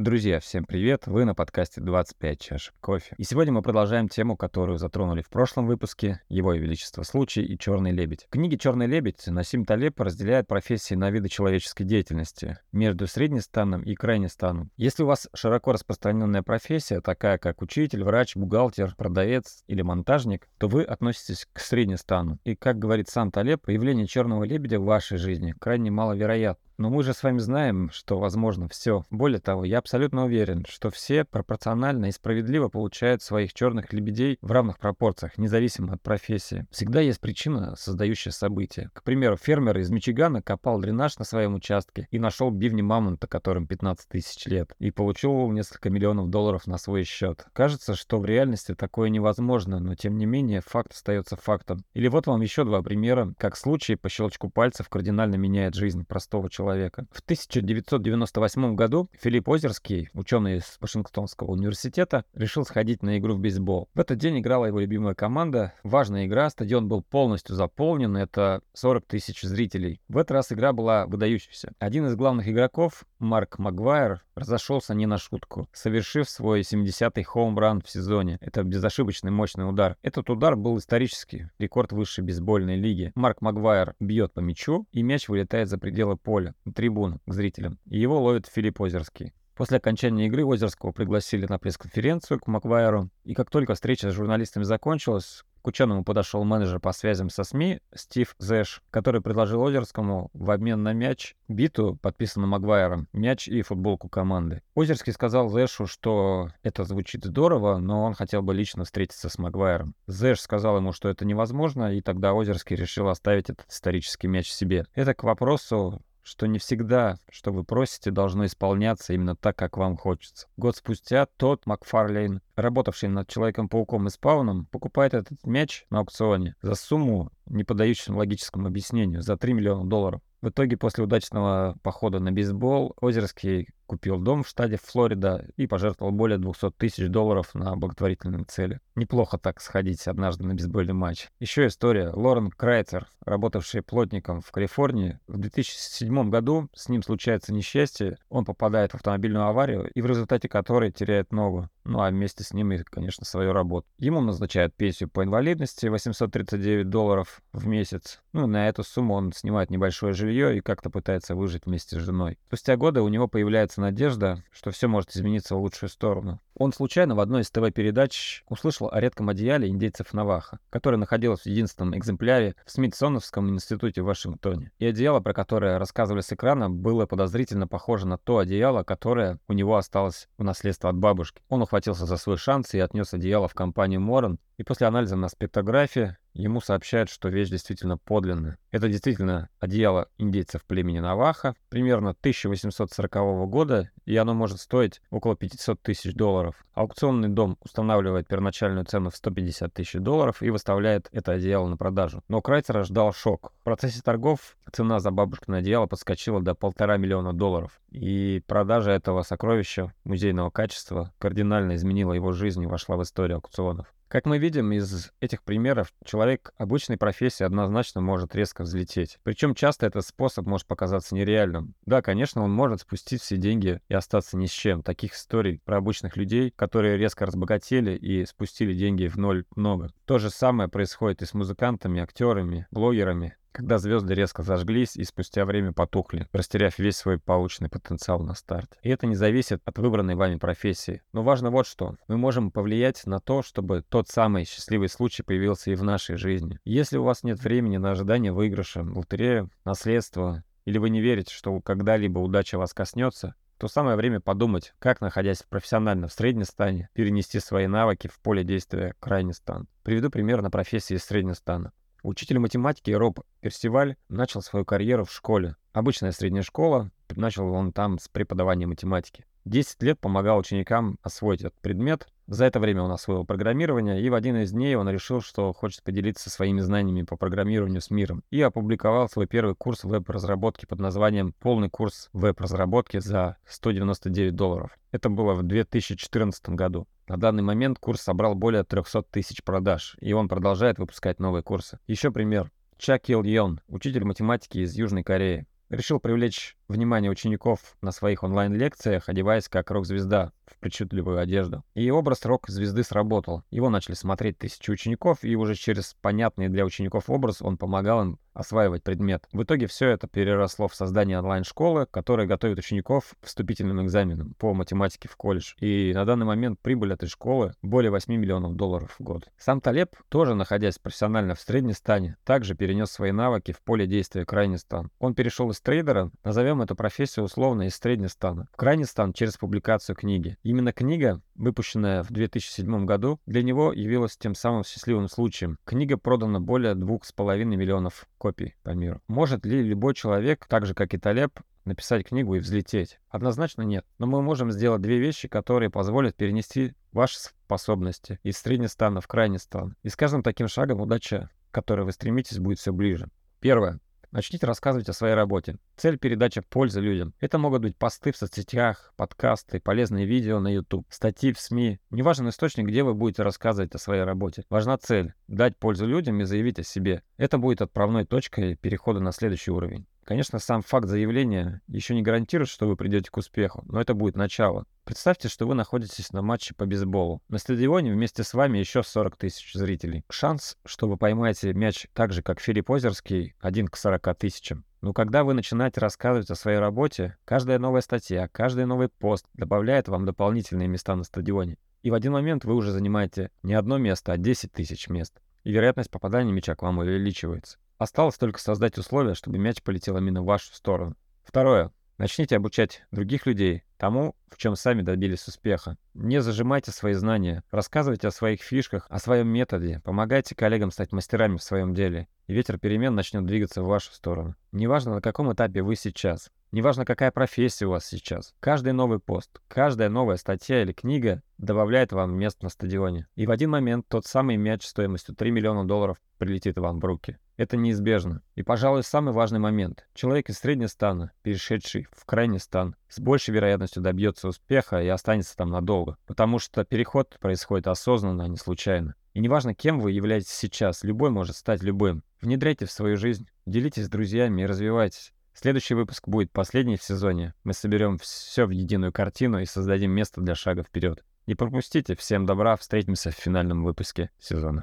Друзья, всем привет! Вы на подкасте 25 чашек кофе. И сегодня мы продолжаем тему, которую затронули в прошлом выпуске «Его Величество случай» и «Черный лебедь». В книге «Черный лебедь» Насим Талеб разделяет профессии на виды человеческой деятельности между среднестаном и крайнестаном. Если у вас широко распространенная профессия, такая как учитель, врач, бухгалтер, продавец или монтажник, то вы относитесь к среднестану. И, как говорит сам Талеб, появление черного лебедя в вашей жизни крайне маловероятно. Но мы же с вами знаем, что возможно все. Более того, я абсолютно уверен, что все пропорционально и справедливо получают своих черных лебедей в равных пропорциях, независимо от профессии. Всегда есть причина, создающая события. К примеру, фермер из Мичигана копал дренаж на своем участке и нашел бивни мамонта, которым 15 тысяч лет, и получил несколько миллионов долларов на свой счет. Кажется, что в реальности такое невозможно, но тем не менее факт остается фактом. Или вот вам еще два примера, как случай по щелчку пальцев кардинально меняет жизнь простого человека человека. В 1998 году Филипп Озерский, ученый из Вашингтонского университета, решил сходить на игру в бейсбол. В этот день играла его любимая команда. Важная игра, стадион был полностью заполнен, это 40 тысяч зрителей. В этот раз игра была выдающейся. Один из главных игроков, Марк Магуайр, разошелся не на шутку, совершив свой 70-й хоумран в сезоне. Это безошибочный мощный удар. Этот удар был исторический, рекорд высшей бейсбольной лиги. Марк Магуайр бьет по мячу, и мяч вылетает за пределы поля на трибуну к зрителям. И его ловит Филипп Озерский. После окончания игры Озерского пригласили на пресс-конференцию к Маквайеру, и как только встреча с журналистами закончилась, к ученому подошел менеджер по связям со СМИ Стив Зэш, который предложил Озерскому в обмен на мяч биту, подписанную Магуайром, мяч и футболку команды. Озерский сказал Зэшу, что это звучит здорово, но он хотел бы лично встретиться с Магуайром. Зэш сказал ему, что это невозможно, и тогда Озерский решил оставить этот исторический мяч себе. Это к вопросу что не всегда, что вы просите, должно исполняться именно так, как вам хочется. Год спустя тот Макфарлейн, работавший над Человеком-пауком и Спауном, покупает этот мяч на аукционе за сумму, не поддающуюся логическому объяснению, за 3 миллиона долларов. В итоге, после удачного похода на бейсбол, Озерский купил дом в штате Флорида и пожертвовал более 200 тысяч долларов на благотворительные цели. Неплохо так сходить однажды на бейсбольный матч. Еще история. Лорен Крайтер, работавший плотником в Калифорнии, в 2007 году с ним случается несчастье, он попадает в автомобильную аварию, и в результате которой теряет ногу. Ну а вместе с ним и, конечно, свою работу. Ему назначают пенсию по инвалидности 839 долларов в месяц. Ну, на эту сумму он снимает небольшое жилье и как-то пытается выжить вместе с женой. Спустя годы у него появляется надежда, что все может измениться в лучшую сторону. Он случайно в одной из ТВ-передач услышал о редком одеяле индейцев Наваха, которое находилось в единственном экземпляре в Смитсоновском институте в Вашингтоне. И одеяло, про которое рассказывали с экрана, было подозрительно похоже на то одеяло, которое у него осталось в наследство от бабушки. Он ухватился за свой шанс и отнес одеяло в компанию Моран, и после анализа на спектрографии ему сообщают, что вещь действительно подлинная. Это действительно одеяло индейцев племени Наваха, примерно 1840 года, и оно может стоить около 500 тысяч долларов. Аукционный дом устанавливает первоначальную цену в 150 тысяч долларов и выставляет это одеяло на продажу. Но Крайтера ждал шок. В процессе торгов цена за бабушкино одеяло подскочила до полтора миллиона долларов. И продажа этого сокровища музейного качества кардинально изменила его жизнь и вошла в историю аукционов. Как мы видим из этих примеров, человек обычной профессии однозначно может резко взлететь. Причем часто этот способ может показаться нереальным. Да, конечно, он может спустить все деньги и остаться ни с чем. Таких историй про обычных людей, которые резко разбогатели и спустили деньги в ноль много. То же самое происходит и с музыкантами, актерами, блогерами, когда звезды резко зажглись и спустя время потухли, растеряв весь свой полученный потенциал на старте. И это не зависит от выбранной вами профессии. Но важно вот что. Мы можем повлиять на то, чтобы тот самый счастливый случай появился и в нашей жизни. Если у вас нет времени на ожидание выигрыша, лотерею, наследство, или вы не верите, что когда-либо удача вас коснется, то самое время подумать, как, находясь профессионально в среднем стане, перенести свои навыки в поле действия крайний стан. Приведу пример на профессии среднего стана. Учитель математики Роб Персиваль начал свою карьеру в школе. Обычная средняя школа, начал он там с преподавания математики. 10 лет помогал ученикам освоить этот предмет. За это время он освоил программирование, и в один из дней он решил, что хочет поделиться своими знаниями по программированию с миром, и опубликовал свой первый курс веб-разработки под названием «Полный курс веб-разработки» за 199 долларов. Это было в 2014 году. На данный момент курс собрал более 300 тысяч продаж, и он продолжает выпускать новые курсы. Еще пример. Ча Кил Йон, учитель математики из Южной Кореи решил привлечь внимание учеников на своих онлайн-лекциях, одеваясь как рок-звезда в причудливую одежду. И образ рок-звезды сработал. Его начали смотреть тысячи учеников, и уже через понятный для учеников образ он помогал им осваивать предмет. В итоге все это переросло в создание онлайн-школы, которая готовит учеников к вступительным экзаменам по математике в колледж. И на данный момент прибыль этой школы более 8 миллионов долларов в год. Сам Талеб, тоже находясь профессионально в средней стане, также перенес свои навыки в поле действия крайний стан. Он перешел из трейдера, назовем эту профессию условно, из средней стана, в крайний стан через публикацию книги. Именно книга, выпущенная в 2007 году, для него явилась тем самым счастливым случаем. Книга продана более 2,5 миллионов копий по миру. Может ли любой человек, так же как и Талеб, написать книгу и взлететь? Однозначно нет. Но мы можем сделать две вещи, которые позволят перенести ваши способности из средней стана в крайний стан. И с каждым таким шагом удача, к которой вы стремитесь, будет все ближе. Первое. Начните рассказывать о своей работе. Цель передачи пользы людям. Это могут быть посты в соцсетях, подкасты, полезные видео на YouTube, статьи в СМИ. Не важен источник, где вы будете рассказывать о своей работе. Важна цель – дать пользу людям и заявить о себе. Это будет отправной точкой перехода на следующий уровень. Конечно, сам факт заявления еще не гарантирует, что вы придете к успеху, но это будет начало. Представьте, что вы находитесь на матче по бейсболу. На стадионе вместе с вами еще 40 тысяч зрителей. Шанс, что вы поймаете мяч так же, как Филипп Озерский, 1 к 40 тысячам. Но когда вы начинаете рассказывать о своей работе, каждая новая статья, каждый новый пост добавляет вам дополнительные места на стадионе. И в один момент вы уже занимаете не одно место, а 10 тысяч мест. И вероятность попадания мяча к вам увеличивается. Осталось только создать условия, чтобы мяч полетел именно в вашу сторону. Второе. Начните обучать других людей тому, в чем сами добились успеха. Не зажимайте свои знания, рассказывайте о своих фишках, о своем методе, помогайте коллегам стать мастерами в своем деле, и ветер перемен начнет двигаться в вашу сторону. Неважно, на каком этапе вы сейчас, неважно, какая профессия у вас сейчас, каждый новый пост, каждая новая статья или книга добавляет вам мест на стадионе. И в один момент тот самый мяч стоимостью 3 миллиона долларов прилетит вам в руки. Это неизбежно. И, пожалуй, самый важный момент. Человек из среднего стана, перешедший в крайний стан, с большей вероятностью добьется успеха и останется там надолго. Потому что переход происходит осознанно, а не случайно. И неважно, кем вы являетесь сейчас, любой может стать любым. Внедряйте в свою жизнь, делитесь с друзьями и развивайтесь. Следующий выпуск будет последний в сезоне. Мы соберем все в единую картину и создадим место для шага вперед. Не пропустите. Всем добра. Встретимся в финальном выпуске сезона.